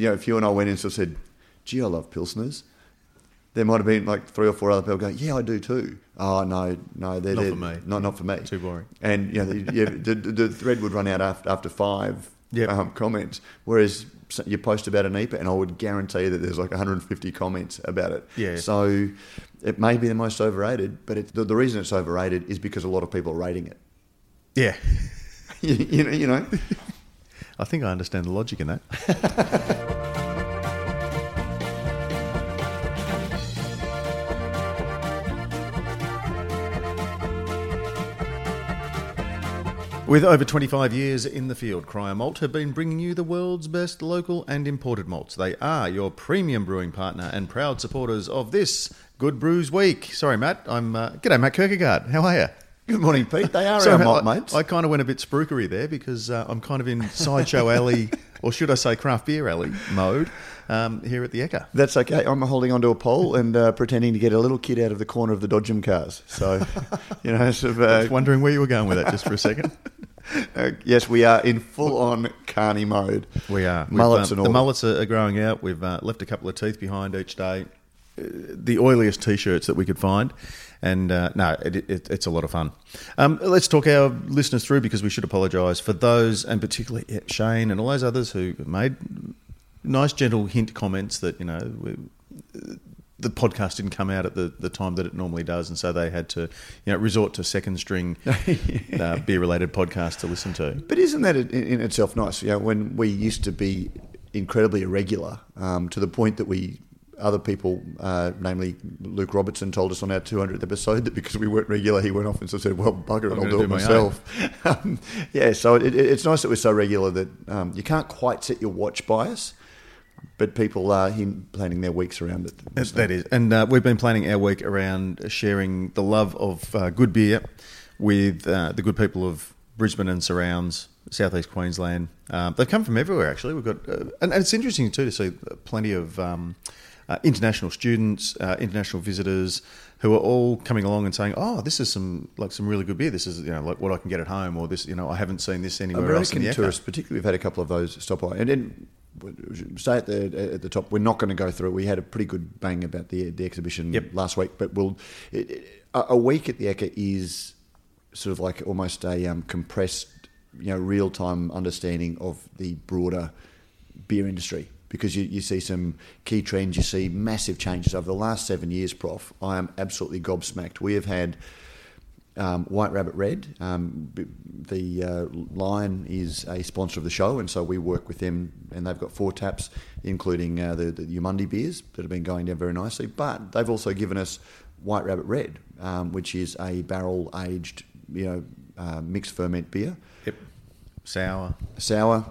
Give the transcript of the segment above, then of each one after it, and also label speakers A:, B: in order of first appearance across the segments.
A: you know, if you and I went in and sort of said, "Gee, I love pilsners," there might have been like three or four other people going, "Yeah, I do too." Oh no, no, they're,
B: Not
A: they're
B: for me.
A: Not not for me.
B: Too boring.
A: And you know, the, yeah, the, the the thread would run out after, after five
B: Yep.
A: um, comments, whereas you post about an IPA, and I would guarantee that there's like 150 comments about it.
B: Yeah.
A: So it may be the most overrated, but it, the, the reason it's overrated is because a lot of people are rating it.
B: Yeah.
A: you, you know, you know.
B: I think I understand the logic in that. With over 25 years in the field, Cryer Malt have been bringing you the world's best local and imported malts. They are your premium brewing partner and proud supporters of this Good Brews Week. Sorry, Matt. I'm. Uh, g'day, Matt Kirkegaard. How are you?
A: Good morning, Pete. They are
B: Sorry,
A: our
B: I,
A: mates.
B: I kind of went a bit spruikery there because uh, I'm kind of in sideshow alley, or should I say craft beer alley mode um, here at the Ekka.
A: That's okay. I'm holding onto a pole and uh, pretending to get a little kid out of the corner of the Dodgem cars. So, you know, sort of,
B: I
A: uh,
B: was wondering where you were going with that just for a second.
A: uh, yes, we are in full on carny mode.
B: We are.
A: Mullets
B: um,
A: and
B: The mullets are, are growing out. We've uh, left a couple of teeth behind each day. The oiliest t-shirts that we could find, and uh, no, it, it, it's a lot of fun. Um, let's talk our listeners through because we should apologise for those, and particularly yeah, Shane and all those others who made nice, gentle hint comments that you know we, the podcast didn't come out at the, the time that it normally does, and so they had to you know resort to second string uh, beer related podcasts to listen to.
A: But isn't that in, in itself nice? You know, when we used to be incredibly irregular um, to the point that we other people, uh, namely Luke Robertson, told us on our 200th episode that because we weren't regular, he went off and sort of said, "Well, bugger it,
B: I'm
A: I'll do
B: do
A: it
B: my
A: myself." um, yeah, so it, it, it's nice that we're so regular that um, you can't quite set your watch by us, but people are him planning their weeks around it.
B: That- that is, and uh, we've been planning our week around sharing the love of uh, good beer with uh, the good people of Brisbane and surrounds, southeast Queensland. Um, they've come from everywhere, actually. We've got, uh, and, and it's interesting too to see plenty of um, uh, international students, uh, international visitors who are all coming along and saying, "Oh, this is some like some really good beer. This is you know like what I can get at home, or this you know I haven't seen this anywhere else
A: American
B: the Ekka."
A: tourists, particularly, we've had a couple of those stop by, and then say at the at the top, we're not going to go through. We had a pretty good bang about the the exhibition
B: Yep.
A: last week, but we'll it, it- a, a week at the Ekka is sort of like almost a um, compressed, you know, real time understanding of the broader beer industry. Because you, you see some key trends, you see massive changes over the last seven years, Prof. I am absolutely gobsmacked. We have had um, White Rabbit Red. Um, the uh, Lion is a sponsor of the show, and so we work with them, and they've got four taps, including uh, the, the Umundi beers that have been going down very nicely. But they've also given us White Rabbit Red, um, which is a barrel aged, you know, uh, mixed ferment beer,
B: Yep. Sour,
A: sour,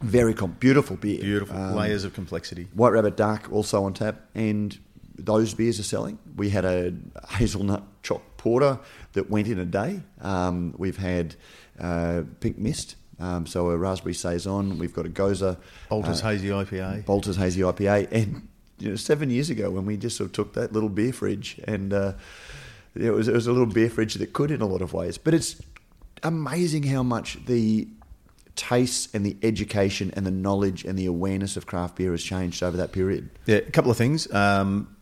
A: very com- beautiful beer,
B: beautiful
A: Um,
B: layers of complexity.
A: White Rabbit Dark also on tap, and those beers are selling. We had a hazelnut choc porter that went in a day. Um, we've had uh, Pink Mist, um, so a raspberry saison. We've got a Gose,
B: Balter's
A: uh,
B: hazy IPA.
A: Balter's hazy IPA, and you know, seven years ago when we just sort of took that little beer fridge and uh, it was it was a little beer fridge that could in a lot of ways, but it's amazing how much the tastes and the education and the knowledge and the awareness of craft beer has changed over that period.
B: Yeah, a couple of things, um,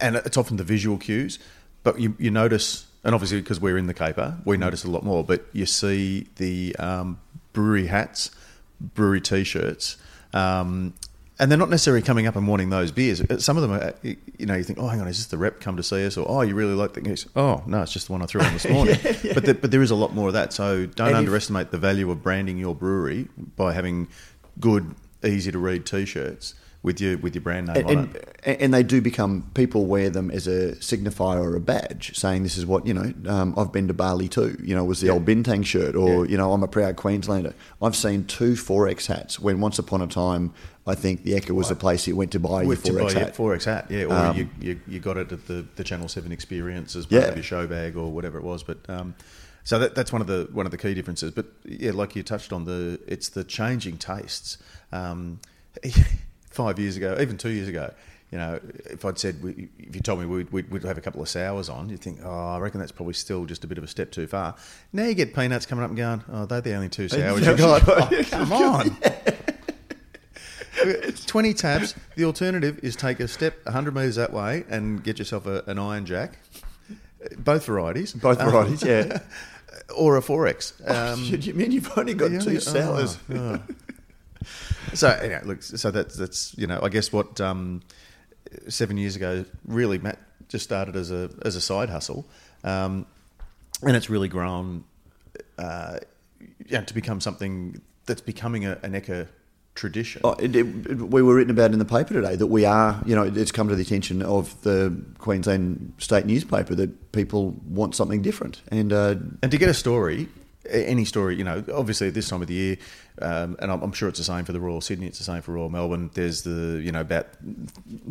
B: and it's often the visual cues, but you, you notice, and obviously because we're in the caper, we notice a lot more. But you see the um, brewery hats, brewery t-shirts, um, and they're not necessarily coming up and wanting those beers. Uh, some of them, are, uh, you know, you think, oh, hang on, is this the rep come to see us, or oh, you really like that? Goose? Oh, no, it's just the one I threw on this morning. But the, but there is a lot more of that. So don't
A: And if-
B: underestimate the value of branding your brewery by having good, easy to read t-shirts with your with your brand name
A: and,
B: on
A: and,
B: it.
A: and they do become people wear them as a signifier or a badge, saying this is what you know. Um, I've been to Bali too. You know, was the old Bintang shirt, or
B: Yeah.
A: you know, I'm a proud Queenslander. I've seen two XXXX hats when once upon a time I think the Ekka was the place you went to buy your
B: With to
A: XXXX
B: buy your
A: hat.
B: XXXX hat, yeah, or
A: Um,
B: you, you you got it at the, the Channel Seven experience as part
A: Yeah.
B: of your show bag or whatever it was. But um, so that, that's one of the one of the key differences. But yeah, like you touched on the it's the changing tastes. Um, five years ago, even two years ago, you know, if I'd said we, if you told me we'd, we'd, we'd have a couple of sours on, you'd think, oh, I reckon that's probably still just a bit of a step too far. Now you get peanuts coming up and going, oh, they're the only two sours you got. Oh, come on. 20 taps. The alternative is take a step 100 metres that way and get yourself a, an Iron Jack. Both varieties.
A: Both
B: Um,
A: varieties, yeah.
B: Or a 4X.
A: Um, you mean you've only got two
B: yeah,
A: sours?
B: oh, oh. So, anyway, look, so that's, that's, you know, I guess what um, seven years ago really, Matt, just started as a, as a side hustle. Um, and it's really grown uh, yeah, to become something that's becoming a, an Ekka tradition.
A: Oh, it, it, we were written about in the paper today that we are, you know, it's come to the attention of the Queensland State newspaper that people want something different. And uh,
B: And to get a story, any story, you know, obviously at this time of the year, um, and I'm, I'm sure it's the same for the Royal Sydney, it's the same for Royal Melbourne. There's the, you know, about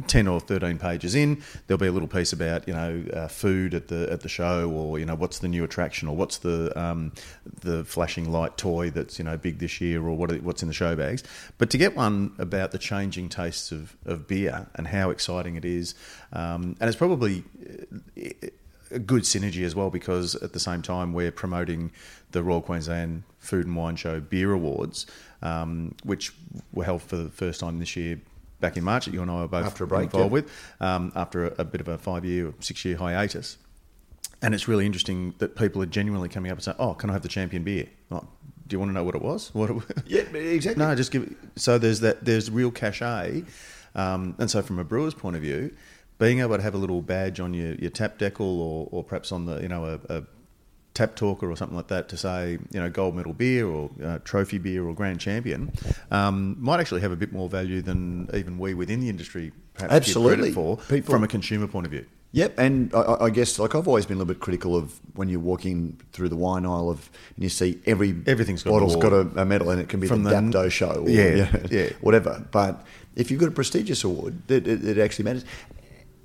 B: ten or thirteen pages in, there'll be a little piece about, you know, uh, food at the at the show, or you know, what's the new attraction, or what's the um, the flashing light toy that's you know big this year, or what are- what's in the show bags. But to get one about the changing tastes of, of beer and how exciting it is, um, and it's probably uh, a good synergy as well because at the same time we're promoting the Royal Queensland Food and Wine Show Beer Awards, um, which were held for the first time this year back in March that you and I were both
A: After a break,
B: involved
A: yeah.
B: with, um, after a, a bit of a five year or six year hiatus. And it's really interesting that people are genuinely coming up and saying, "Oh, can I have the champion beer?" Oh, do you want to know what it was? What? It,
A: yeah, exactly.
B: no, just give. it- So there's that. There's real cachet, um, and so from a brewer's point of view, being able to have a little badge on your, your tap decal, or, or perhaps on the you know a, a tap talker or something like that to say you know gold medal beer or uh, trophy beer or grand champion, um, might actually have a bit more value than even we within the industry perhaps
A: Absolutely.
B: for
A: People-
B: from a consumer point of view.
A: Yep, and I- I, guess like I've always been a little bit critical of when you're walking through the wine aisle of and you see every
B: Everything's got
A: bottle's got a, a medal and it can be
B: From
A: the,
B: the-
A: Dapto show, or,
B: Yeah, yeah.
A: whatever. But if you've got a prestigious award, it, it, it actually matters.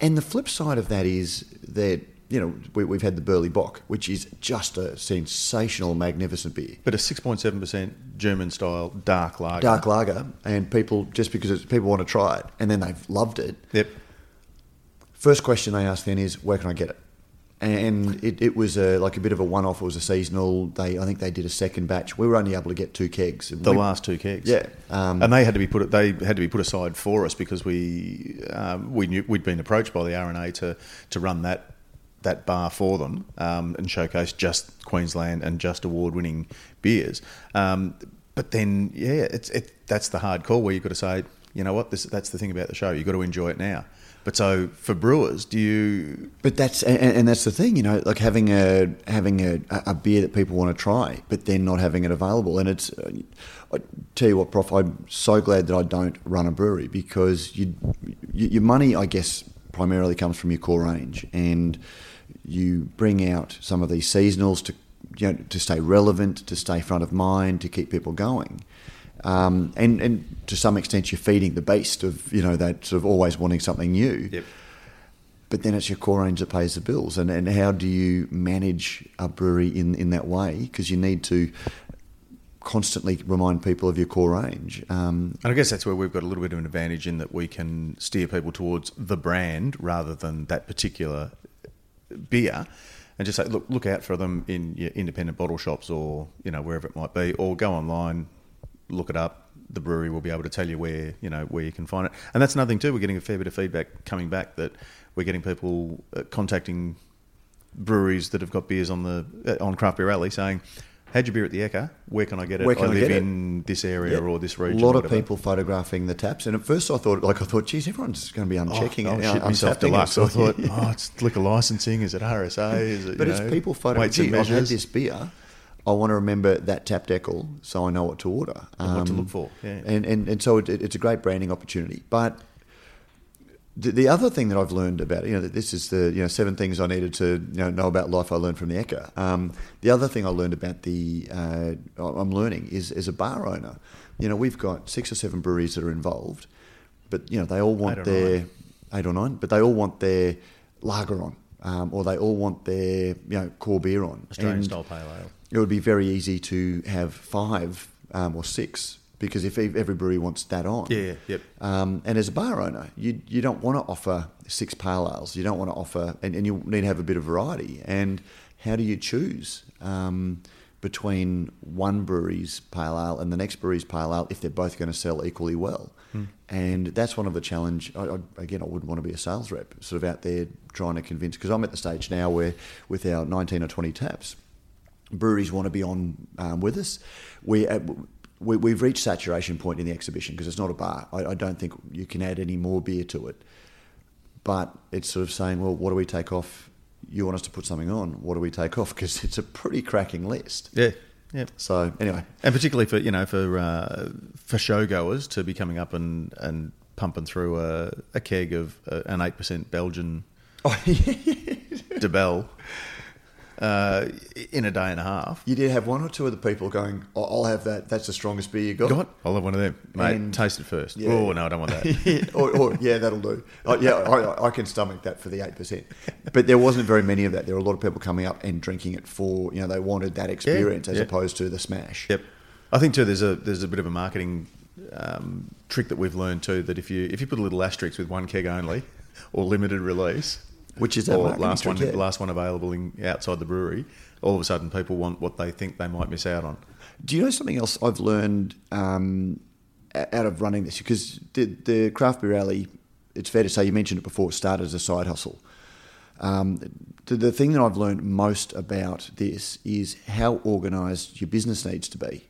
A: And the flip side of that is that you know we, we've had the Burleigh Bock, which is just a sensational, magnificent beer.
B: But a six point seven percent German style dark lager.
A: Dark lager, and people just because it's, people want to try it, and then they've loved it.
B: Yep.
A: First question they ask then is, where can I get it? And it, it was a, like a bit of a one-off. It was a seasonal. They, I think they did a second batch. We were only able to get two kegs.
B: The
A: we-
B: last two kegs,
A: Yeah, um,
B: and they had to be put. They had to be put aside for us because we um, we knew we'd been approached by the RNA to to run that that bar for them um, and showcase just Queensland and just award-winning beers. Um, but then, yeah, it's it, that's the hard call where you've got to say, you know what, this that's the thing about the show. You've got to enjoy it now. But so for brewers, do you?
A: But that's and, and that's the thing, you know, like having a having a, a beer that people want to try, but then not having it available. And it's, I tell you what, Prof, I'm so glad that I don't run a brewery because you, you, your money, I guess, primarily comes from your core range, and you bring out some of these seasonals to you know to stay relevant, to stay front of mind, to keep people going. Um, and, and to some extent, you're feeding the beast of you know that sort of always wanting something new
B: Yep.
A: but then it's your core range that pays the bills. And, and how do you manage a brewery in, in that way? Because you need to constantly remind people of your core range. Um,
B: And I guess that's where we've got a little bit of an advantage in that we can steer people towards the brand rather than that particular beer, and just say, look, look out for them in your independent bottle shops or you know wherever it might be, or go online, look it up. The brewery will be able to tell you where you know where you can find it, and that's another thing too. We're getting a fair bit of feedback coming back that we're getting people uh, contacting breweries that have got beers on the uh, on craft beer alley saying. Had your beer at the Ekka? Where can I get it?
A: Where can I
B: live
A: get it?"
B: in this area or this region.
A: A lot of people photographing the taps, and at first I thought, like I thought, geez, everyone's going to be unchecking
B: oh,
A: it.
B: oh, shit
A: un-
B: myself
A: untapping it.
B: deluxe. I thought, oh, it's liquor licensing. Is it RSA? Is it?
A: but it's
B: know,
A: people photographing. I've had this beer. I want to remember that tap decal so I know what to order
B: And what to
A: Um,
B: look for, yeah.
A: and, and and so it, it's a great branding opportunity. But the, the other thing that I've learned about it, you know, that this is the you know seven things I needed to you know, know about life I learned from the Ekka. Um, the other thing I learned about the uh, I'm learning is as a bar owner, you know, we've got six or seven breweries that are involved, but you know they all want
B: Eight
A: their
B: nine.
A: eight or nine, but they all want their lager on, um, or they all want their you know core beer on.
B: Australian
A: And-
B: style pale ale.
A: It would be very easy to have five um, or six because if ev- every brewery wants that on.
B: Yeah, yep.
A: Um, and as a bar owner, you you don't want to offer six pale ales. You don't want to offer, and, and you need to have a bit of variety. And how do you choose um, between one brewery's pale ale and the next brewery's pale ale if they're both going to sell equally well. And that's one of the challenge. I, I, again, I wouldn't want to be a sales rep, sort of out there trying to convince. Because I'm at the stage now where, with our 19 or 20 taps, breweries want to be on um, with us. We, uh, we we've reached saturation point in the exhibition because it's not a bar. I, I don't think you can add any more beer to it. But it's sort of saying, well, what do we take off? You want us to put something on? What do we take off? Because it's a pretty cracking list.
B: Yeah, yeah.
A: So anyway,
B: And particularly for you know for uh, for showgoers to be coming up and and pumping through a, a keg of uh, an eight percent Belgian
A: oh,
B: De Bell uh, in a day and a half.
A: you did have one or two of the people going, "Oh, "I'll have that. That's the strongest beer you got."
B: God, I'll have one of them, mate.
A: And-
B: taste it first.
A: Yeah.
B: Oh no, I don't want that.
A: or, or, yeah, that'll do. Oh, yeah, I, I can stomach that for the eight percent. But there wasn't very many of that. There were a lot of people coming up and drinking it for you know they wanted that experience as
B: yeah.
A: opposed to the smash.
B: Yep. I think too. There's a there's a bit of a marketing um, trick that we've learned too. That if you if you put a little asterisk with one keg only or limited release,
A: Which is
B: or last one
A: yeah.
B: last one available in, outside the brewery, all of a sudden people want what they think they might miss out on.
A: Do you know something else I've learned um, out of running this? Because the, the craft beer alley, it's fair to say you mentioned it before, started as a side hustle. Um, the, the thing that I've learned most about this is how organised your business needs to be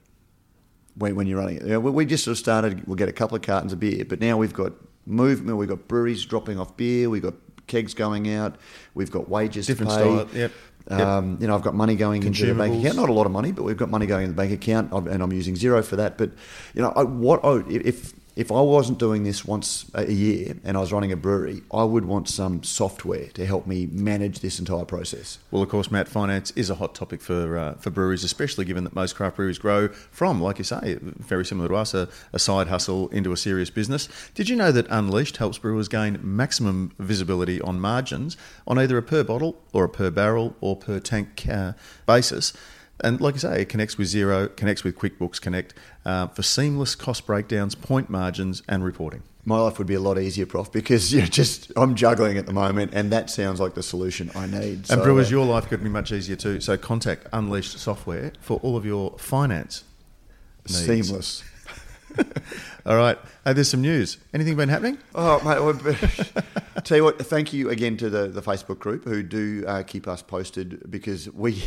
A: when, when you're running it. You know, we- we just sort of started, we'll get a couple of cartons of beer, but now we've got movement, we've got breweries dropping off beer, we've got kegs going out, we've got wages
B: Different
A: to pay.
B: style, yep, yep.
A: Um, you know, I've got money going into the bank account. Not a lot of money, but we've got money going in the bank account, and I'm using Xero for that. But you know, I, what I, if if I wasn't doing this once a year and I was running a brewery, I would want some software to help me manage this entire process.
B: Well, of course, Matt, finance is a hot topic for uh, for breweries, especially given that most craft breweries grow from, like you say, very similar to us, a, a side hustle into a serious business. Did you know that Unleashed helps brewers gain maximum visibility on margins on either a per bottle or a per barrel or per tank uh, basis? And like I say, it connects with Xero, connects with QuickBooks Connect uh, for seamless cost breakdowns, point margins, and reporting.
A: My life would be a lot easier, Prof, because you know, just I'm juggling at the moment, and that sounds like the solution I need.
B: And brewers,
A: uh,
B: your life could be much easier too. So contact Unleashed Software for all of your finance needs.
A: seamless.
B: All right. Hey, there's some news. Anything been happening?
A: Oh, mate, well, tell you what, thank you again to the, the Facebook group who do uh, keep us posted because we.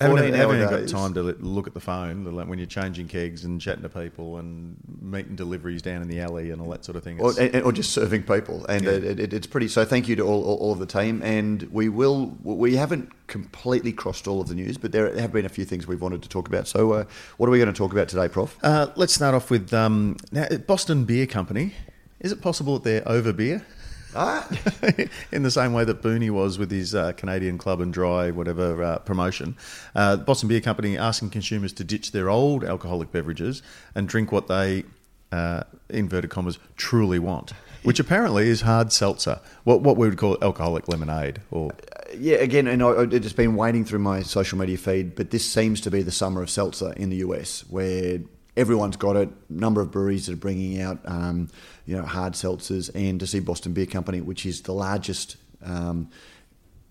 B: Haven't,
A: 14
B: haven't even got time to look at the phone when you're changing kegs and chatting to people and meeting deliveries down in the alley and all that sort of thing.
A: Or, and- or just serving people, and
B: Yeah.
A: it, it, it's pretty. So thank you to all, all, all of the team, and we will. We haven't completely crossed all of the news, but there have been a few things we've wanted to talk about. So, uh, what are we going to talk about today, Prof?
B: Uh, let's start off with um, now, Boston Beer Company. Is it possible that they're over beer?
A: Ah,
B: in the same way that Booney was with his uh, Canadian Club and Dry, whatever uh, promotion. Uh, Boston Beer Company asking consumers to ditch their old alcoholic beverages and drink what they, uh, inverted commas, truly want, which apparently is hard seltzer, what, what we would call alcoholic lemonade. Or
A: yeah. Again, and I, I've just been wading through my social media feed, but this seems to be the summer of seltzer in the US, where everyone's got it. Number of breweries that are bringing out, um, you know, hard seltzers, and to see Boston Beer Company, which is the largest. Um,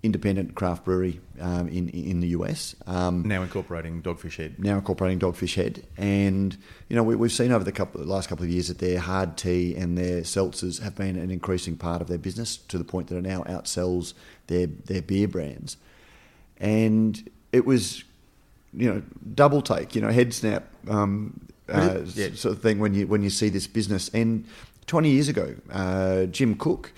A: independent craft brewery um, in in the US. Um,
B: now incorporating Dogfish Head.
A: now incorporating Dogfish Head, and you know we, we've seen over the couple the last couple of years that their hard tea and their seltzers have been an increasing part of their business to the point that it now outsells their their beer brands, and it was you know double take, you know head snap. Um, uh,
B: Yeah.
A: sort of thing when you when you see this business. And 20 years ago, uh, Jim Koch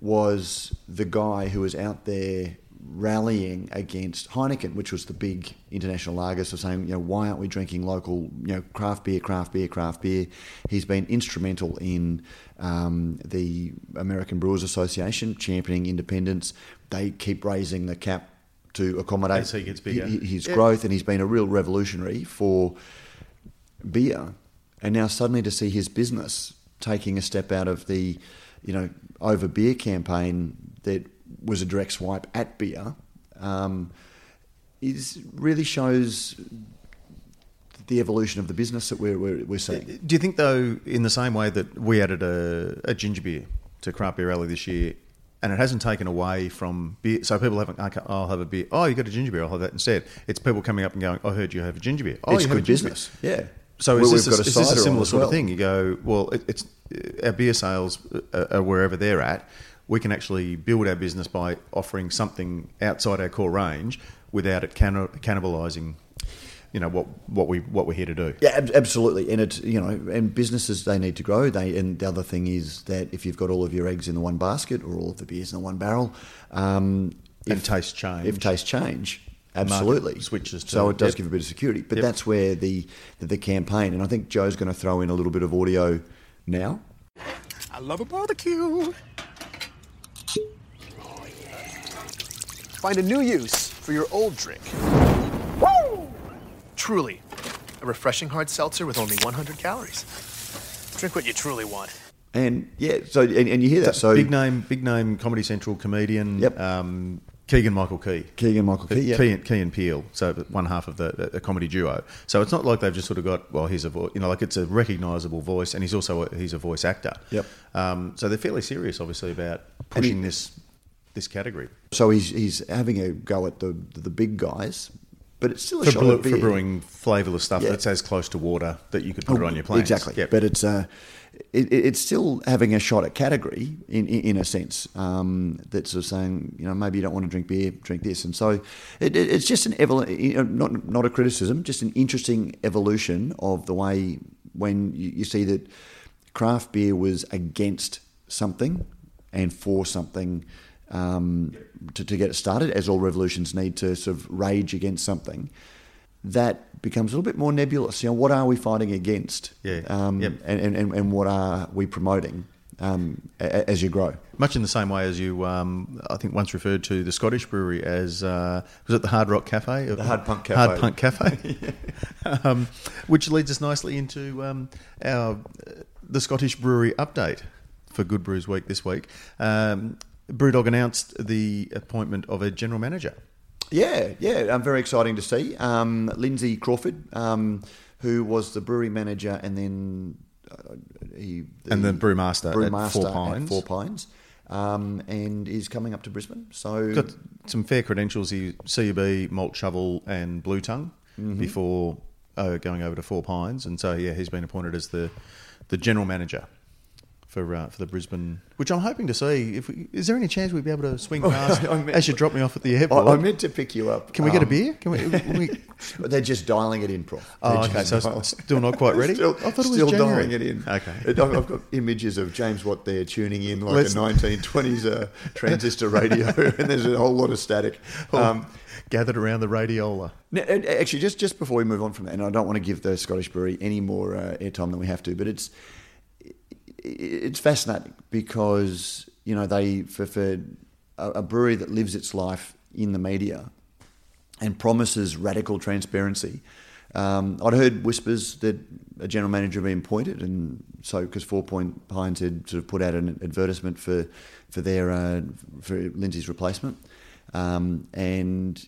A: was the guy who was out there rallying against Heineken, which was the big international lager, so saying, you know, why aren't we drinking local, you know, craft beer, craft beer, craft beer? He's been instrumental in um, the American Brewers Association championing independence. They keep raising the cap to accommodate
B: As he gets bigger.
A: his
B: Yeah.
A: growth, and he's been a real revolutionary for beer, and now suddenly to see his business taking a step out of the, you know, over beer campaign that was a direct swipe at beer, um, is really shows the evolution of the business that we're we're, we're seeing.
B: Do you think, though, in the same way that we added a, a ginger beer to craft beer alley this year, and it hasn't taken away from beer. So people haven't. Okay, I'll have a beer. Oh, you got a ginger beer. I'll have that instead. It's people coming up and going. I heard you have a ginger beer. Oh,
A: it's
B: you have a
A: good business.
B: beer.
A: Yeah.
B: So is
A: we've
B: this, a,
A: got a
B: is this a similar sort of thing? You go, well, it, it's our beer sales are, are wherever they're at. We can actually build our business by offering something outside our core range without it canni- cannibalising, you know, what what we what we're here to do.
A: Yeah, ab- absolutely. And it's you know, and businesses they need to grow. They and the other thing is that if you've got all of your eggs in the one basket or all of the beers in the one barrel, um,
B: And taste change.
A: If taste change, absolutely
B: switches to-
A: so it does
B: yep.
A: give a bit of security. But
B: Yep.
A: that's where the, the the campaign, and I think Joe's going to throw in a little bit of audio now.
C: I love a barbecue. Find a new use for your old drink. Woo! Truly, a refreshing hard seltzer with only 100 calories. Drink what you truly want.
A: And yeah, so and, and you hear that. So
B: big name, big name, Comedy Central comedian.
A: Yep.
B: Um, Keegan Michael Key.
A: Keegan Michael Key, yeah.
B: Key, and, Key and Peele, so one half of the, the comedy duo. So it's not like they've just sort of got well, he's a voice, you know like it's a recognisable voice, and he's also a, he's a voice actor.
A: Yep.
B: Um, so they're fairly serious, obviously, about
A: And he-
B: pushing this this category
A: so he's he's having a go at the the big guys, but it's still a
B: for,
A: shot
B: brew, for brewing flavourless stuff
A: Yeah.
B: that's as close to water that you could put it on your plate.
A: Exactly.
B: Yep.
A: But it's uh, it, it- it's still having a shot at category in in, in a sense. Um, that's sort of saying you know maybe you don't want to drink beer, drink this, and so it, it, it's just an evol- you know, not not a criticism, just an interesting evolution of the way when you, you see that craft beer was against something and for something. Um, to, to get it started, as all revolutions need to sort of rage against something, that becomes a little bit more nebulous. You know, what are we fighting against?
B: Yeah.
A: Um,
B: Yep.
A: and, and, and what are we promoting um, as you grow?
B: Much in the same way as you, um, I think, once referred to the Scottish brewery as uh, was it the Hard Rock Cafe?
A: The Hard Punk Cafe.
B: Hard Punk Cafe, um, which leads us nicely into um, our the Scottish brewery update for Good Brews Week this week. Um, Brewdog announced the appointment of a general manager.
A: Yeah, yeah, um, very exciting to see. Um, Lindsay Crawford, um, who was the brewery manager and then uh, he
B: And the brewmaster at
A: brewmaster
B: Four Pines.
A: Four Pines, um, and is coming up to Brisbane. So
B: Got some fair credentials. He CUB, Malt Shovel, and Blue Tongue
A: Mm-hmm.
B: before uh, going over to Four Pines, and so yeah, he's been appointed as the the general manager for uh, for the Brisbane. Which I'm hoping to see. If we, is there any chance we'd be able to swing past
A: I meant-
B: as you drop me off at the airport?
A: I meant to pick you up.
B: Can we get a
A: um,
B: beer? Can we? we
A: they're just dialing it in, Prof.
B: Oh, okay, so
A: dial-
B: still not quite ready?
A: Still,
B: I thought it was
A: still
B: January.
A: dialing it in.
B: Okay.
A: I've I've got images of James Watt there tuning in like
B: Let's-
A: a 1920s uh, transistor radio, and there's a whole lot of static. Um,
B: gathered around the radiola.
A: now, actually, just just before we move on from that, and I don't want to give the Scottish Brewery any more uh, airtime than we have to, but it's it's fascinating because you know they for, for a, brewery that lives its life in the media and promises radical transparency. Um, I'd heard whispers that a general manager had been appointed, and so because Four Point Pines had sort of put out an advertisement for for their uh, for Lindsay's replacement, um, and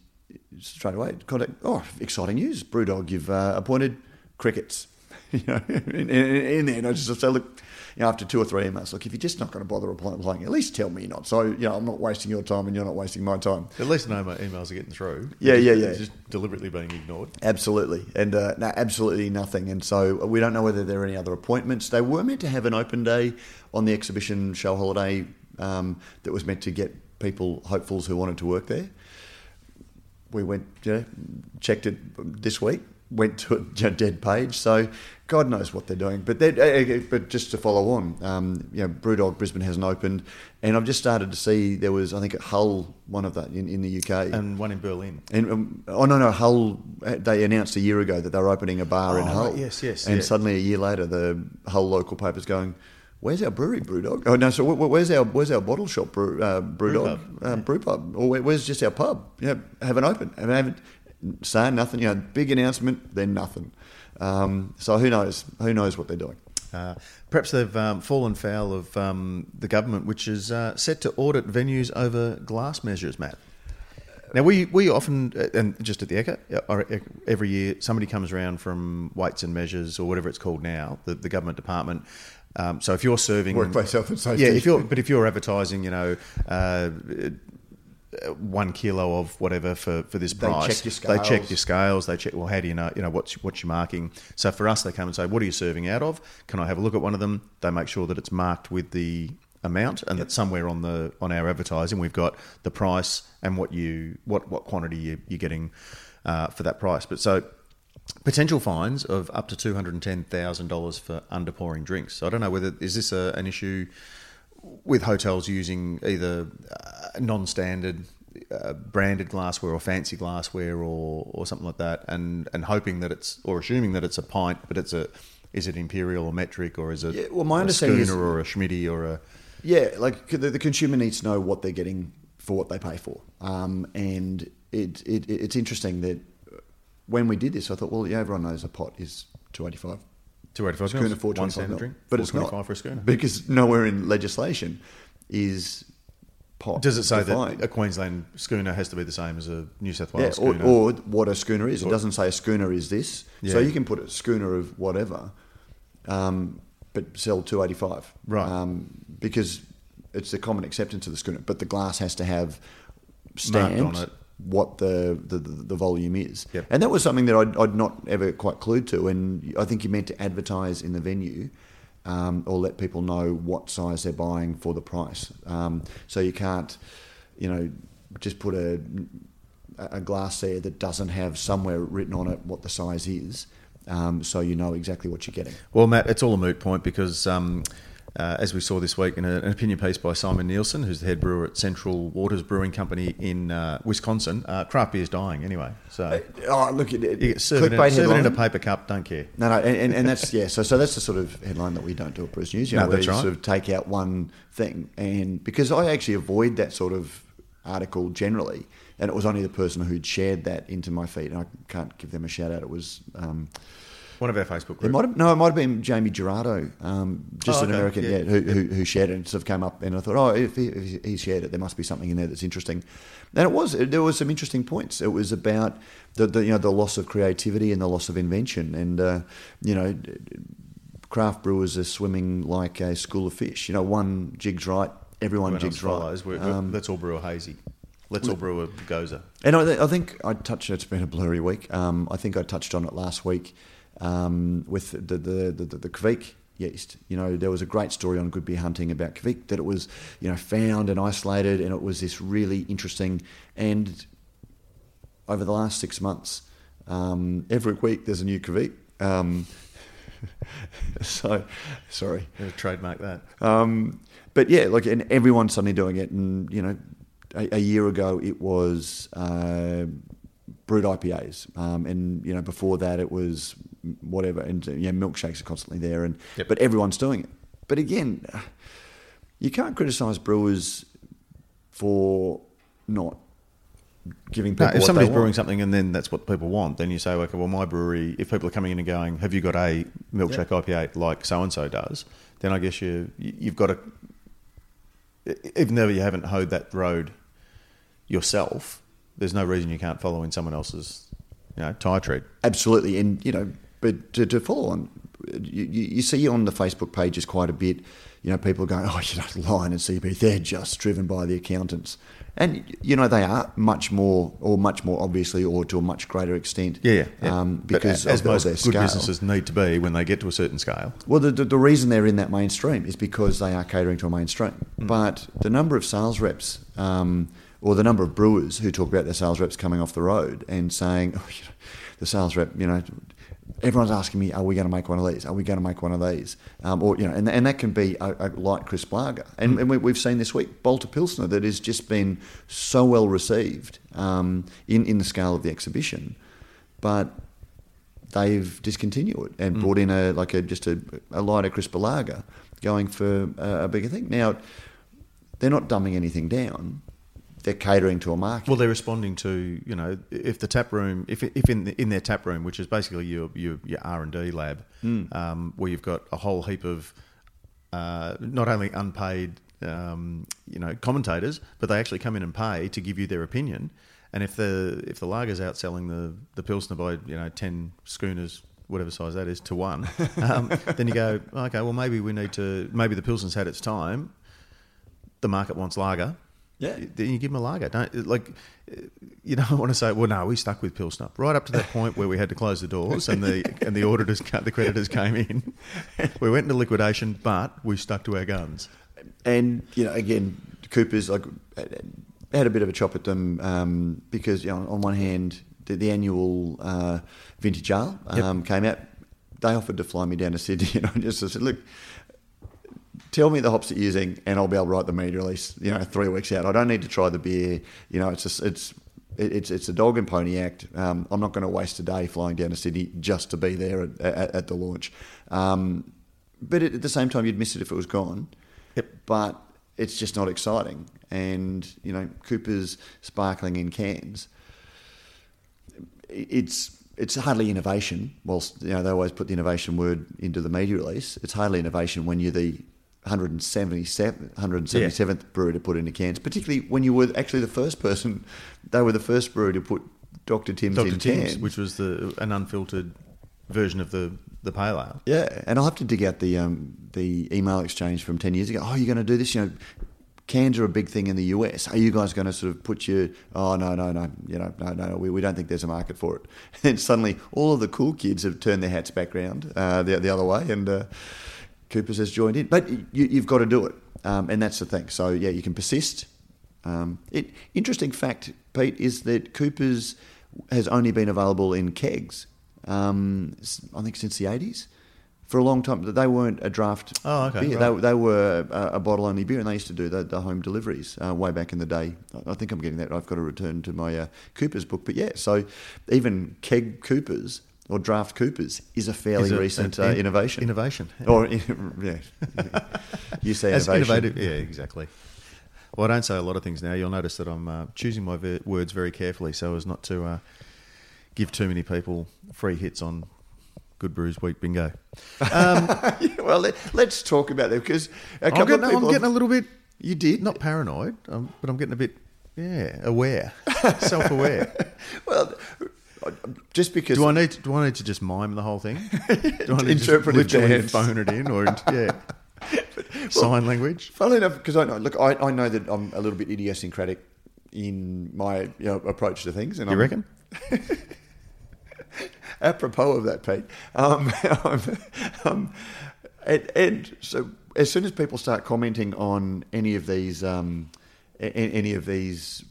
A: straight away contact. Oh, exciting news! Brewdog, you've uh, appointed crickets. you know, in, in, in there, and I just say, look, you know, after two or three emails, look, if you're just not going to bother applying, applying, at least tell me you're not. So, you know, I'm not wasting your time, and you're not wasting my time.
B: At least my emails are getting through.
A: Yeah, yeah, yeah.
B: It's just deliberately being ignored.
A: Absolutely, and uh, no, absolutely nothing. And so we don't know whether there are any other appointments. They were meant to have an open day on the exhibition show holiday um, that was meant to get people, hopefuls who wanted to work there. We went, you know, checked it this week. Went to a dead page, so God knows what they're doing. But they're, uh, but just to follow on, um, you know, Brewdog Brisbane hasn't opened, and I've just started to see there was I think at Hull one of that in, in the UK,
B: And one in Berlin.
A: and um, oh no no Hull they announced a year ago that they were opening a bar in
B: Oh,
A: Hull.
B: right, yes, yes,
A: And
B: yeah.
A: suddenly a year later, the Hull local paper's going, "Where's our brewery, Brewdog? Oh no, so wh- wh- where's our where's our bottle shop, brew, uh, Brewdog,
B: Brew
A: um, brew pub, or where's just our pub? Yeah, haven't opened, haven't, haven't saying nothing. You know, big announcement, then nothing. Um, so who knows? Who knows what they're doing?
B: Uh, perhaps they've um, fallen foul of um, the government, which is uh, set to audit venues over glass measures, Matt. Now, we, we often, uh, and just at the Ekka, uh, every year somebody comes around from Weights and Measures or whatever it's called now, the, the government department, Um, so if you're serving
A: Workplace health and safety.
B: yeah, if you're but if you're advertising, you know. Uh, one kilo of whatever for, for this
A: They
B: price.
A: check your
B: They check your scales. They check. Well, how do you know? You know what's what's your marking? So for us, they come and say, "What are you serving out of? Can I have a look at one of them?" They make sure that it's marked with the amount, and that somewhere on the on our advertising we've got the price and what you what what quantity you, you're getting uh, for that price. But so potential fines of up to two hundred and ten thousand dollars for underpouring drinks. So I don't know whether is this a, an issue with hotels using either uh, non-standard uh, branded glassware or fancy glassware or, or something like that, and and hoping that it's or assuming that it's a pint, but it's a is it imperial or metric or is it
A: Yeah, well, my
B: a
A: understanding is-
B: or a schmitty or a
A: Yeah, like the, the consumer needs to know what they're getting for what they pay for, um, and it, it it's interesting that when we did this, I thought, well, yeah, everyone knows a pot is two eighty five.
B: Two eighty five
A: Schooner four twenty five
B: standard drink,
A: but it's not
B: 425 for a schooner.
A: because nowhere in legislation is pot.
B: Does it say
A: defined.
B: that a Queensland schooner has to be the same as a New South
A: Yeah,
B: Wales
A: or,
B: schooner?
A: or what a schooner is. It doesn't say a schooner is this. So you can put a schooner of whatever, um, but sell two eighty five.
B: Right.
A: Um, because it's the common acceptance of the schooner, but the glass has to have stamped
B: on it.
A: What the, the, the volume is.
B: Yep.
A: And that was something that I'd, I'd not ever quite clued to. And I think you meant to advertise in the venue. Um, or let people know what size they're buying for the price. Um, so you can't, you know, just put a a glass there that doesn't have somewhere written on it what the size is, um, so you know exactly what you're getting.
B: Well, Matt, it's all a moot point because, um, uh, as we saw this week in a, an opinion piece by Simon Nielsen, who's the head brewer at Central Waters Brewing Company in uh, Wisconsin, uh, craft beer's dying anyway. So
A: Oh, look at it!
B: you serve, it in,
A: clickbait
B: serve it in a paper cup, don't care.
A: No, no, and, and, and that's yeah. So, so that's the sort of headline that we don't do at Brews News. You
B: No,
A: know, where
B: that's right.
A: Sort of take out one thing, and because I actually avoid that sort of article generally, and it was only the person who'd shared that into my feed, and I can't give them a shout out. It was. Um,
B: One of our Facebook
A: It
B: groups.
A: might have, no, it might have been Jamie Gerardo, um, just
B: Oh,
A: an
B: okay.
A: American,
B: Yeah.
A: yeah, who, who, who shared it and sort of came up, and I thought, oh, if he, if he shared it, there must be something in there that's interesting. And it was, there was some interesting points. It was about the, the you know the loss of creativity and the loss of invention, and uh, you know, craft brewers are swimming like a school of fish. You know, one jigs right, everyone
B: Everyone
A: jigs right.
B: We're, we're-
A: Um,
B: let's all brew a hazy. Let's all brew a gose.
A: and I, th- I think I touched. It's been a blurry week. Um, I think I touched on it last week um, with the the the, the, the Kveik yeast. You know, there was a great story on Good Beer Hunting about Kveik that it was you know found and isolated, and it was this really interesting. And over the last six months, um, every week there's a new Kveik. Um, so, sorry.
B: Trademark that.
A: Um, but yeah, like, and everyone's suddenly doing it. And, you know, a, a year ago it was uh, Brut IPAs. Um, and, you know, before that it was whatever. And, yeah, milkshakes are constantly there. And,
B: Yep.
A: But everyone's doing it. But again, you can't criticise brewers for not giving people
B: No, if
A: what
B: somebody's brewing something and then that's what people want, then you say, okay, well, my brewery, if people are coming in and going, have you got a milkshake IPA like so and so does, then I guess you you've got to, even though you haven't hoed that road yourself, there's no reason you can't follow in someone else's, you know, tire tread.
A: Absolutely, and you know, but to, to follow on, you, you see on the Facebook pages quite a bit. You know, people are going, "Oh, you know, Lion and CB, they're just driven by the accountants," and you know they are much more, or much more obviously, or to a much greater extent.
B: Yeah, yeah.
A: Um, because
B: as
A: of
B: most
A: their
B: good
A: scale.
B: businesses need to be when they get to a certain scale.
A: Well, the, the, the reason they're in that mainstream is because they are catering to a mainstream.
B: Mm.
A: But the number of sales reps, um, or the number of brewers who talk about their sales reps coming off the road and saying, oh, you know, the sales rep, you know, everyone's asking me, are we going to make one of these? Are we going to make one of these? Um, or, you know, and, and that can be a, a light crisp lager. And,
B: Mm.
A: and we, we've seen this week, Balter Pilsner, that has just been so well received um, in, in the scale of the exhibition. But they've discontinued it and brought in a like a just a, a lighter, crisper lager, going for a, a bigger thing. Now, they're not dumbing anything down; they're catering to a market.
B: Well, they're responding to you know if the tap room, if if in the, in their tap room, which is basically your your, your R and D lab, um, where you've got a whole heap of uh, not only unpaid um, you know commentators, but they actually come in and pay to give you their opinion. And if the if the lager's outselling the the pilsner by you know ten schooners whatever size that is, to one, um, then you go, okay, well maybe we need to. Maybe the Pilsen's had its time. The market wants lager.
A: Yeah.
B: Then you give them a lager. Don't like. You don't want to say, well, no, we stuck with Pilsner right up to that point where we had to close the doors and the and the auditors, the creditors came in. We went into liquidation, but we stuck to our guns.
A: and you know, again, Coopers like had a bit of a chop at them um, because you know, on one hand, the, the annual uh, vintage ale um, came out. They offered to fly me down to Sydney, and I just said, look. Tell me the hops that you're using, and I'll be able to write the media release. You know, three weeks out. I don't need to try the beer. You know, it's just it's it's it's a dog and pony act. Um, I'm not going to waste a day flying down to Sydney just to be there at, at, at the launch. Um, but at the same time, you'd miss it if it was gone.
B: Yep.
A: But it's just not exciting. And you know, Cooper's sparkling in cans. It's it's hardly innovation. Whilst you know they always put the innovation word into the media release, it's hardly innovation when you're the 177th, 177th brewer to put into cans. Particularly when you were actually the first person. They were the first brewer to put Dr Tim's
B: Dr.
A: in
B: Tim's,
A: cans.
B: which was the an unfiltered version of the the pale ale.
A: Yeah, and I'll have to dig out the um, the email exchange from ten years ago. Oh, you're going to do this? You know, cans are a big thing in the US. Are you guys going to sort of put your? Oh no, no, no. You know, no, no. We, we don't think there's a market for it. And suddenly, all of the cool kids have turned their hats back around uh, the the other way, and uh, Coopers has joined in. But you, you've got to do it, um, and that's the thing. So yeah, you can persist. Um, it, interesting fact, Pete, is that Coopers has only been available in kegs. Um, I think since the eighties. For a long time, they weren't a draft
B: Oh, okay,
A: beer.
B: right.
A: They, they were a, a bottle only beer, and they used to do the, the home deliveries uh, way back in the day. I- I think I'm getting that. I've got to return to my uh, Coopers book, but yeah. So even keg Coopers or draft Coopers is a fairly
B: Is a-
A: recent
B: an
A: uh,
B: in-
A: innovation.
B: innovation.
A: or yeah, you say
B: As
A: innovation.
B: innovative, yeah, exactly. Well, I don't say a lot of things now. You'll notice that I'm uh, choosing my ver- words very carefully so as not to uh, give too many people free hits on Good Brews Week Bingo.
A: Yeah, well, let, us talk about that because a
B: I'm
A: couple
B: getting,
A: of people.
B: I'm getting a little bit,
A: you did
B: not paranoid, um, but I'm getting a bit, yeah, aware, self-aware.
A: well, just because
B: Do I need to, do I need to just mime the whole thing? Do I need to literally phone it in, or yeah, sign language?
A: Funnily enough, because I know, look, I, I know that I'm a little bit idiosyncratic in my you know, approach to things. And
B: You
A: I'm,
B: reckon?
A: apropos of that, Pete, um, um, um, and, and so as soon as people start commenting on any of these, um, any of these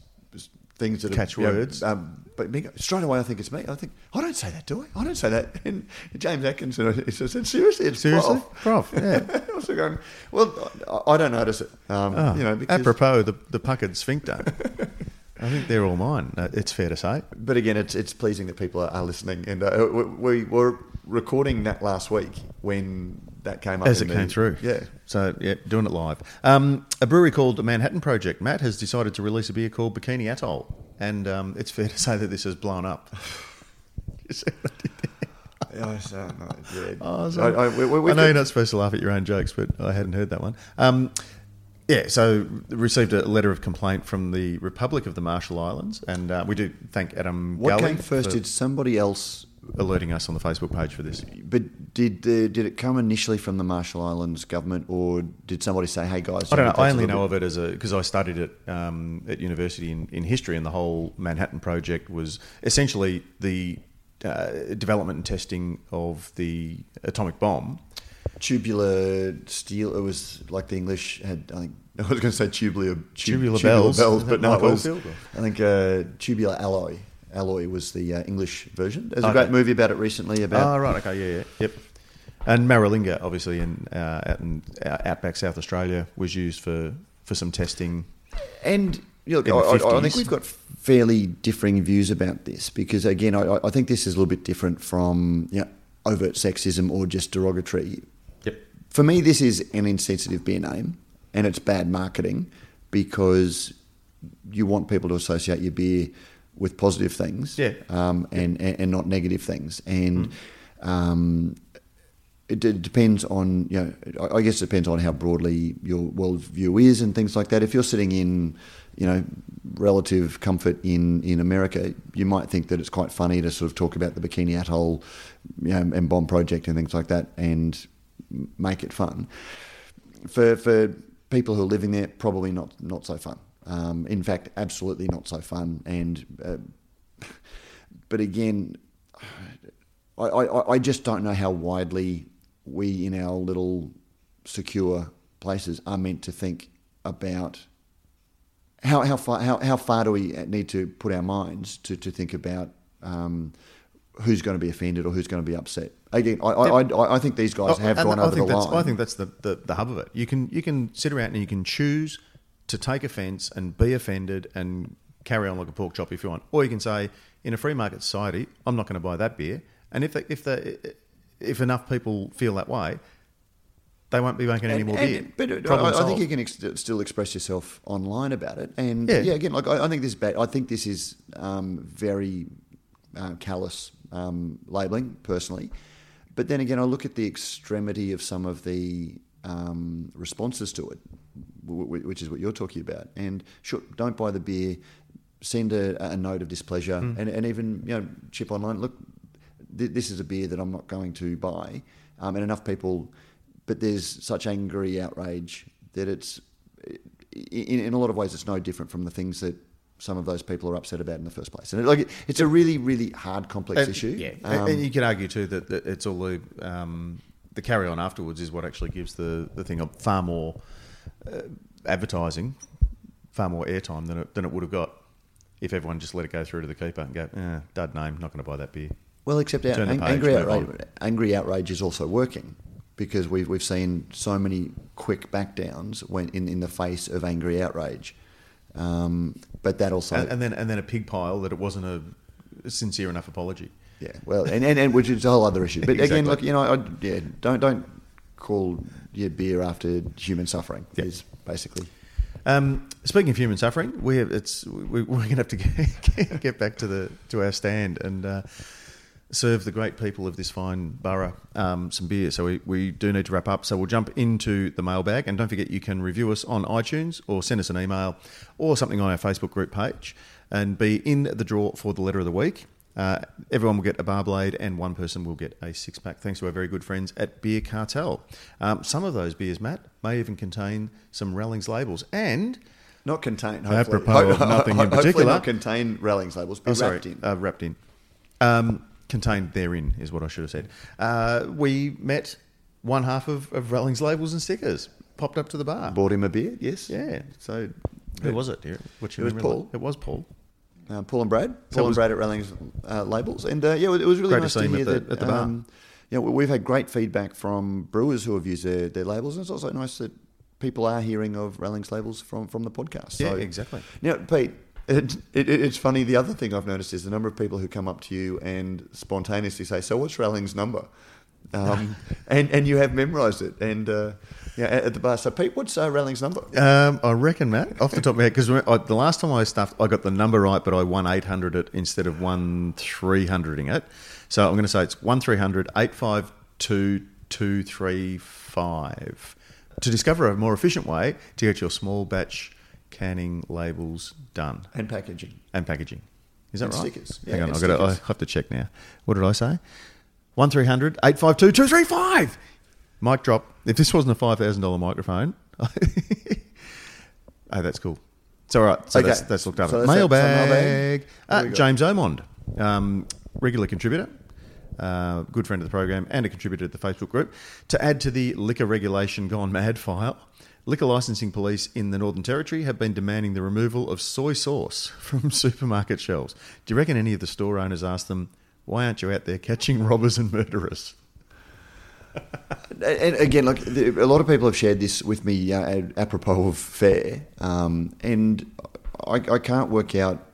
A: things that are, you know, um, but me- straight away I think it's me. I think I don't say that, do I? I don't say that. And James Atkinson he said, seriously, it's
B: Seriously,
A: Prof."
B: Prof, yeah.
A: I was going, well, I I don't notice it. Um,
B: Oh,
A: you know, because,
B: apropos the the puckered sphincter. I think they're all mine. uh, It's fair to say.
A: but again, it's it's pleasing that people are, are listening. And uh, we, we were recording that last week when that came up.
B: As it
A: the-
B: came through.
A: Yeah.
B: So, yeah, doing it live. Um, a brewery called Manhattan Project, Matt, has decided to release a beer called Bikini Atoll. And um, it's fair to say that this has blown up. You see what I did there?
A: Yeah, so, no, yeah.
B: Oh, so-
A: I, I, we, we, we
B: I know you're not supposed to laugh at your own jokes, but I hadn't heard that one. Um, yeah, so received a letter of complaint from the Republic of the Marshall Islands, and uh, we do thank Adam
A: what
B: Gully
A: came first?
B: for
A: Did somebody else?
B: Alerting us on the Facebook page for this.
A: But did the, did it come initially from the Marshall Islands government, or did somebody say, "Hey guys"?
B: I don't know. I only know
A: bit-
B: of it as a because I studied it um, at university in, in history, and the whole Manhattan Project was essentially the uh, development and testing of the atomic bomb.
A: tubular steel. It was like the English had. I think I was going to say tubular tu-
B: Tubular bells. Isn't
A: but no, it was. I think uh, tubular alloy. Alloy was the uh, English version. There's a great movie about it recently. About
B: Ah, right. Okay. Yeah. Yeah. Yep. And Maralinga, obviously, in uh, out in uh, outback South Australia, was used for for some testing.
A: And you know,
B: the
A: I, I- I
B: 50s.
A: think we've got fairly differing views about this because, again, I, I think this is a little bit different from you know, overt sexism or just derogatory.
B: Yep.
A: For me, this is an insensitive beer name and it's bad marketing because you want people to associate your beer with positive things
B: Yeah.
A: um, and, and, and not negative things. And um, it d- depends on you know. I- I guess it depends on how broadly your worldview is and things like that. If you're sitting in you know relative comfort in in America, you might think that it's quite funny to sort of talk about the Bikini Atoll, you know, and bomb project and things like that, and make it fun. For for people who are living there, probably not not so fun. Um, in fact, absolutely not so fun. And uh, but again, I, I, I just don't know how widely we in our little secure places are meant to think about how, how far how, how far do we need to put our minds to, to think about um, who's going to be offended or who's going to be upset. Again, I, I, I, I think these guys
B: Oh,
A: have gone
B: I
A: over
B: think
A: the
B: that's,
A: line.
B: I think that's the, the, the hub of it. You can you can sit around and you can choose to take offence and be offended and carry on like a pork chop if you want, or you can say, in a free market society, I'm not going to buy that beer. And if they, if the if enough people feel that way, they won't be making any
A: And-
B: more
A: and-
B: beer.
A: But uh, I, I think you can ex- still express yourself online about it. And
B: Yeah.
A: yeah, again, like I, I think this is bad. I think this is um, very uh, callous um, labelling, personally. But then again, I look at the extremity of some of the um, responses to it, which is what you're talking about. And sure, don't buy the beer. Send a, a note of displeasure,
B: Mm.
A: and, and even you know, chip online. Look, th- this is a beer that I'm not going to buy. Um, and enough people, but there's such angry outrage that it's, in, in a lot of ways, it's no different from the things that some of those people are upset about in the first place. And it, like, it's a really, really hard, complex
B: And-
A: issue.
B: Yeah,
A: Um,
B: and you could argue too that, that it's all the um, the carry on afterwards is what actually gives the the thing a far more uh, advertising, far more airtime than it, than it would have got if everyone just let it go through to the keeper and go, eh, dud name, not going to buy that beer.
A: Well, except out, ang-
B: page,
A: angry, outrage, angry outrage is also working because we've, we've seen so many quick backdowns when in, in the face of angry outrage. Um, but that also,
B: and, and then and then a pig pile that it wasn't a sincere enough apology.
A: yeah, well, and, and, and which is a whole other issue. But again, look, you know, I, yeah, don't don't call your beer after human suffering.
B: Yeah.
A: Is basically.
B: Um, speaking of human suffering, we have, it's we, we're going to have to get, get back to the to our stand and uh, serve the great people of this fine borough um, some beer. So we, we do need to wrap up. So we'll jump into the mailbag, and don't forget you can review us on iTunes or send us an email or something on our Facebook group page, and be in the draw for the letter of the week. Uh, everyone will get a bar blade, and one person will get a six pack. Thanks to our very good friends at Beer Cartel. Um, some of those beers, Matt, may even contain some Rallings labels, and
A: Not contain. Hopefully,
B: Apropos of nothing in
A: hopefully
B: particular.
A: not contain railings labels. Be
B: oh, sorry,
A: wrapped in.
B: Uh, wrapped in, um, contained therein is what I should have said. Uh, we met one half of, of Rallings labels and stickers. Popped up to the bar.
A: Bought him a beer. Yes.
B: Yeah.
A: So
B: Who was it? dear? What you
A: It was
B: remember?
A: Paul.
B: It was Paul.
A: Uh, Paul and Brad, Paul and Brad at Railings uh, Labels, and uh, yeah, it was really
B: to
A: nice
B: see
A: to, hear
B: the-
A: that.
B: at the bar.
A: Um, yeah, we- we've had great feedback from brewers who have used their, their labels, and it's also nice that people are hearing of Railings labels from, from the podcast.
B: Yeah, exactly.
A: Now, Pete, it, it, it's funny. The other thing I've noticed is the number of people who come up to you and spontaneously say, "So, what's Railings' number?" Um, and and you have memorised it, and uh, yeah, at, the bar. So, Pete, what's uh, Railings' number?
B: Um, I reckon, Matt, off the top of my head, because the last time I stuffed, I got the number right, but I won 800 it instead of one 300ing it. So I'm going to say it's 1300 852 235. To discover a more efficient way to get your small batch canning labels done
A: And packaging.
B: and packaging. Is that
A: And
B: right?
A: stickers. Yeah,
B: Hang on, I've got to, I have to check now. What did I say? 1300 852 235. Mic drop. If this wasn't a $5,000 microphone, oh, that's cool. It's all right. So
A: Okay.
B: that's, that's looked after.
A: So that's-
B: mailbag. Uh,
A: What we got?
B: James Omond, um, regular contributor, uh, good friend of the program, and a contributor to the Facebook group. To add to the liquor regulation gone mad file, liquor licensing police in the Northern Territory have been demanding the removal of soy sauce from supermarket shelves. Do you reckon any of the store owners asked them, why aren't you out there catching robbers and murderers?
A: And again, the- a lot of people have shared this with me uh, apropos of fair, um, and I, I can't work out.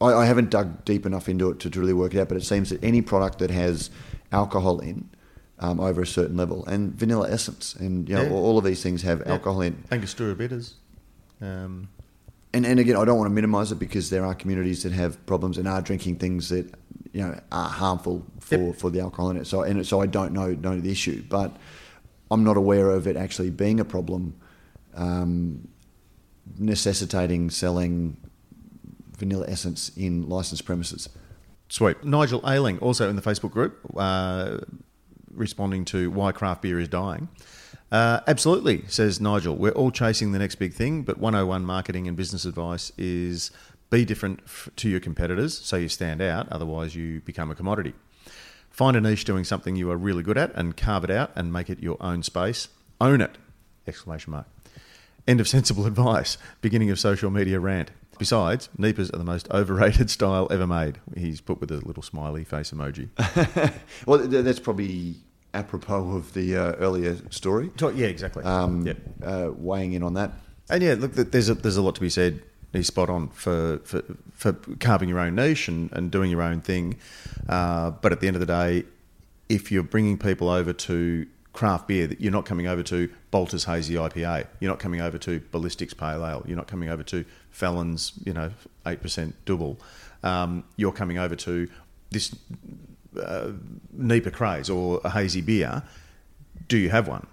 A: I, I haven't dug deep enough into it to, to really work it out, but it seems that any product that has alcohol in um, over a certain level, and vanilla essence, and you know,
B: Yeah.
A: all, all of these things have
B: Yeah.
A: alcohol in.
B: Angostura bitters. Um,
A: and and again, I don't want to minimise it because there are communities that have problems and are drinking things that you know are harmful for,
B: Yep.
A: for the alcohol in it. So and so I don't know know the issue, but I'm not aware of it actually being a problem, um, necessitating selling vanilla essence in licensed premises.
B: Sweet. Nigel Ailing, also in the Facebook group, uh, responding to why craft beer is dying. Uh, absolutely, says Nigel. We're all chasing the next big thing, but 101 marketing and business advice is be different f- to your competitors so you stand out, otherwise, you become a commodity. Find a niche doing something you are really good at and carve it out and make it your own space. Own it! Exclamation mark. End of sensible advice. Beginning of social media rant. Besides, NEIPAs are the most overrated style ever made. He's put with a little smiley face emoji.
A: Well, that's probably apropos of the uh, earlier story.
B: yeah, exactly.
A: Um,
B: Yep.
A: uh, weighing in on that.
B: And yeah, look, there's a, there's a lot to be said. He's spot on for, for, for carving your own niche and, and doing your own thing. Uh, but at the end of the day, if you're bringing people over to craft beer, that you're not coming over to Balter's Hazy IPA. You're not coming over to Ballistics Pale Ale. You're not coming over to Felons, you know, eight percent double. Um, you're coming over to this uh, NEIPA craze or a hazy beer. Do you have one?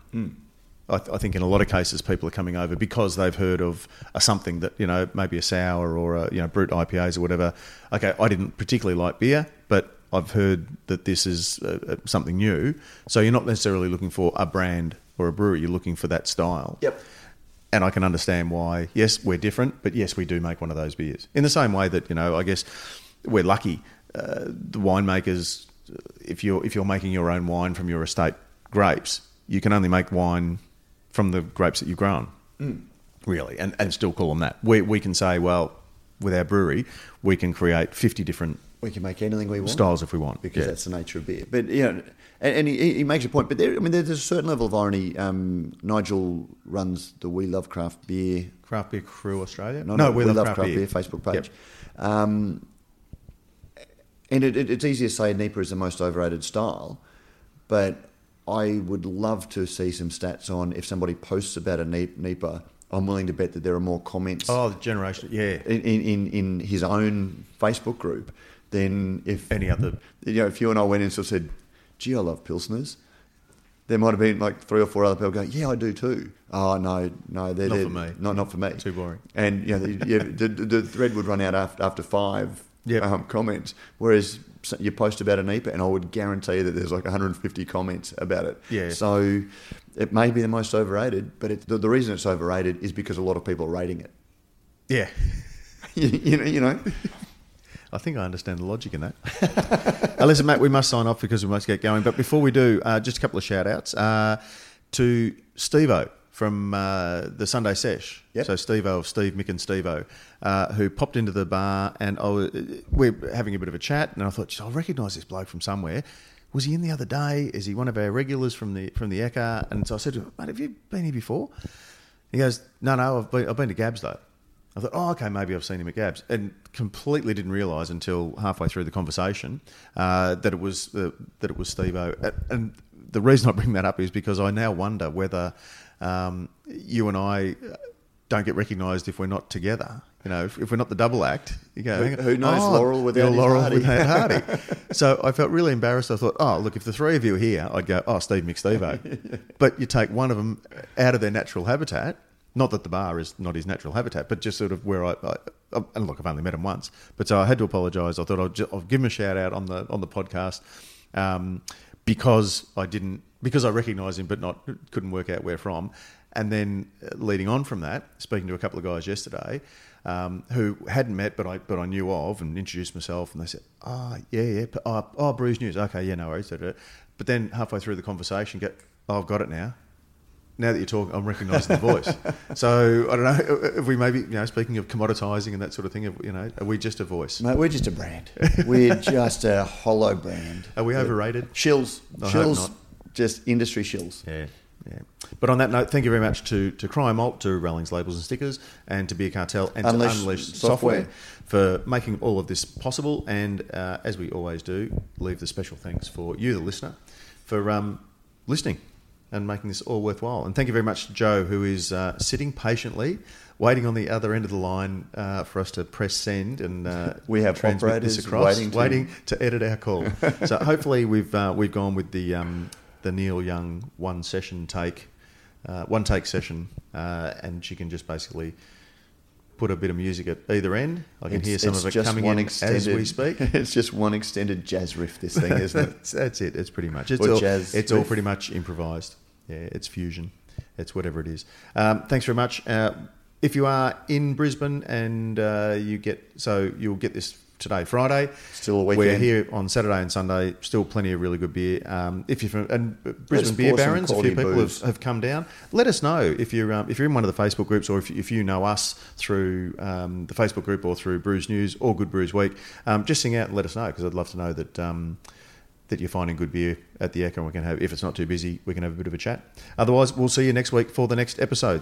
B: I, th- I think in a lot of cases people are coming over because they've heard of a something that you know maybe a sour or a you know Brut IPAs or whatever. Okay, I didn't particularly like beer, but I've heard that this is uh, uh, something new. So you're not necessarily looking for a brand or a brewery. You're looking for that style.
A: Yep.
B: And I can understand why. Yes, we're different, but yes, we do make one of those beers. In the same way that you know, I guess we're lucky. Uh, the winemakers, if you're if you're making your own wine from your estate grapes, you can only make wine from the grapes that you've grown, really, and, and still call them that. We we can say, well, with our brewery, we can create fifty different
A: We can make anything we want.
B: styles if we want.
A: because
B: Yeah.
A: that's the nature of beer. But you know, and, and he, he makes a point. But there, I mean, there's a certain level of irony. Um, Nigel runs the We Love Craft Beer.
B: Craft Beer Crew Australia.
A: No, We, we, Love, Craft, Beer. Facebook page.
B: Yep.
A: Um, and it, it, it's easy to say NEIPA is the most overrated style, but I would love to see some stats on if somebody posts about a NEIPA. I'm willing to bet that there are more comments
B: Oh, the generation. Yeah.
A: in, in, in his own Facebook group than if
B: Any other
A: you know, if you and I went in and sort of said, "Gee, I love pilsners," there might have been like three or four other people going, "Yeah, I do too." Oh no, no, they're,
B: Not
A: they're-
B: for me.
A: Not not for me.
B: Too boring.
A: And you know, the, yeah, the the thread would run out after, after five
B: Yep.
A: um, comments. Whereas you post about an EPA, and I would guarantee that there's like 150 comments about it.
B: Yeah.
A: So it may be the most overrated, but it, the, the reason it's overrated is because a lot of people are rating it.
B: Yeah.
A: you, you know, you know.
B: I think I understand the logic in that. listen, Matt, we must sign off because we must get going. But before we do, uh, just a couple of shout outs uh, to Stevo from uh, the Sunday Sesh.
A: Yep.
B: So Stevo of Steve, Mick and Stevo, uh, who popped into the bar and I was, we're having a bit of a chat and I thought, I recognise this bloke from somewhere. Was he in the other day? Is he one of our regulars from the from the Ekka? And so I said to him, mate, have you been here before? He goes, no, no, I've been, I've been to GABS though. I thought, oh, okay, maybe I've seen him at GABS, and completely didn't realise until halfway through the conversation uh, that it was uh, that it was Stevo. And- And the reason I bring that up is because I now wonder whether um, you and I don't get recognised if we're not together. You know, if, if we're not the double act, you go.
A: Who- who knows
B: oh,
A: Laurel without
B: Laurel
A: Hardy.
B: without Hardy. so I felt really embarrassed. I thought, oh, look, if the three of you are here, I'd go, oh, Steve McStevo. but you take one of them out of their natural habitat. Not that the bar is not his natural habitat, but just sort of where I, I and look, I've only met him once, but so I had to apologise. I thought I'd, ju- I'll give him a shout out on the on the podcast um, because I didn't because I recognised him, but not couldn't work out where from. And then uh, leading on from that, speaking to a couple of guys yesterday um, who hadn't met, but I but I knew of, and introduced myself, and they said, "Oh, yeah, yeah, p- oh, oh Brews News, okay, yeah, no worries." da, da, da." But then halfway through the conversation, get, "Oh, I've got it now." Now that you're talking, I'm recognising the voice. So I don't know if we maybe, you know, speaking of commoditising and that sort of thing, you know, are we just a voice?
A: Mate, we're just a brand. We're just a hollow brand.
B: Are we overrated?
A: Shills.
B: I hope
A: shills.
B: not.
A: Just industry shills.
B: Yeah, yeah. But on that note, thank you very much to, to Cryer Malt, to Rowling's Labels and Stickers, and to Beer Cartel and
A: Unleash
B: to Unleash
A: Software.
B: Software for making all of this possible. And uh, as we always do, leave the special thanks for you, the listener, for um, listening. and making this all worthwhile. And thank you very much to Joe, who is uh, sitting patiently, waiting on the other end of the line uh, for us to press send and uh,
D: We have
B: transmit
D: operators
B: this across,
D: waiting to-
B: waiting to edit our call. so hopefully we've uh, we've gone with the um, the Neil Young one session take, uh, one take session, uh, and she can just basically. Put a bit of music at either end. I can hear some of it coming in as we speak.
D: It's just one extended jazz riff. This thing, isn't it?
B: that's, it. It's pretty much. It's
D: Or
B: all.
D: jazz
B: it's all pretty much improvised. Yeah, it's fusion. It's whatever it is. Um, thanks very much. Uh, if you are in Brisbane and uh, you get so you'll get this today, Friday.
D: Still a weekend.
B: We're here on Saturday and Sunday. Still plenty of really good beer. Um, if you're from and Brisbane Beer Barons, a few people have, have come down. Let us know if you're um, if you're in one of the Facebook groups or if, if you know us through um, the Facebook group or through Brews News or Good Brews Week. Um, just sing out and let us know because I'd love to know that. Um, that you're finding good beer at the Ekka, and we can have, if it's not too busy, we can have a bit of a chat. Otherwise, we'll see you next week for the next episode.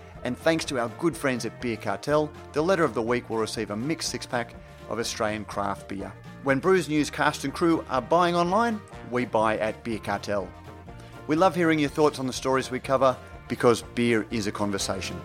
A: and thanks to our good friends at Beer Cartel, the letter of the week will receive a mixed six pack of Australian craft beer. When Brews News cast and crew are buying online, we buy at Beer Cartel. We love hearing your thoughts on the stories we cover because beer is a conversation.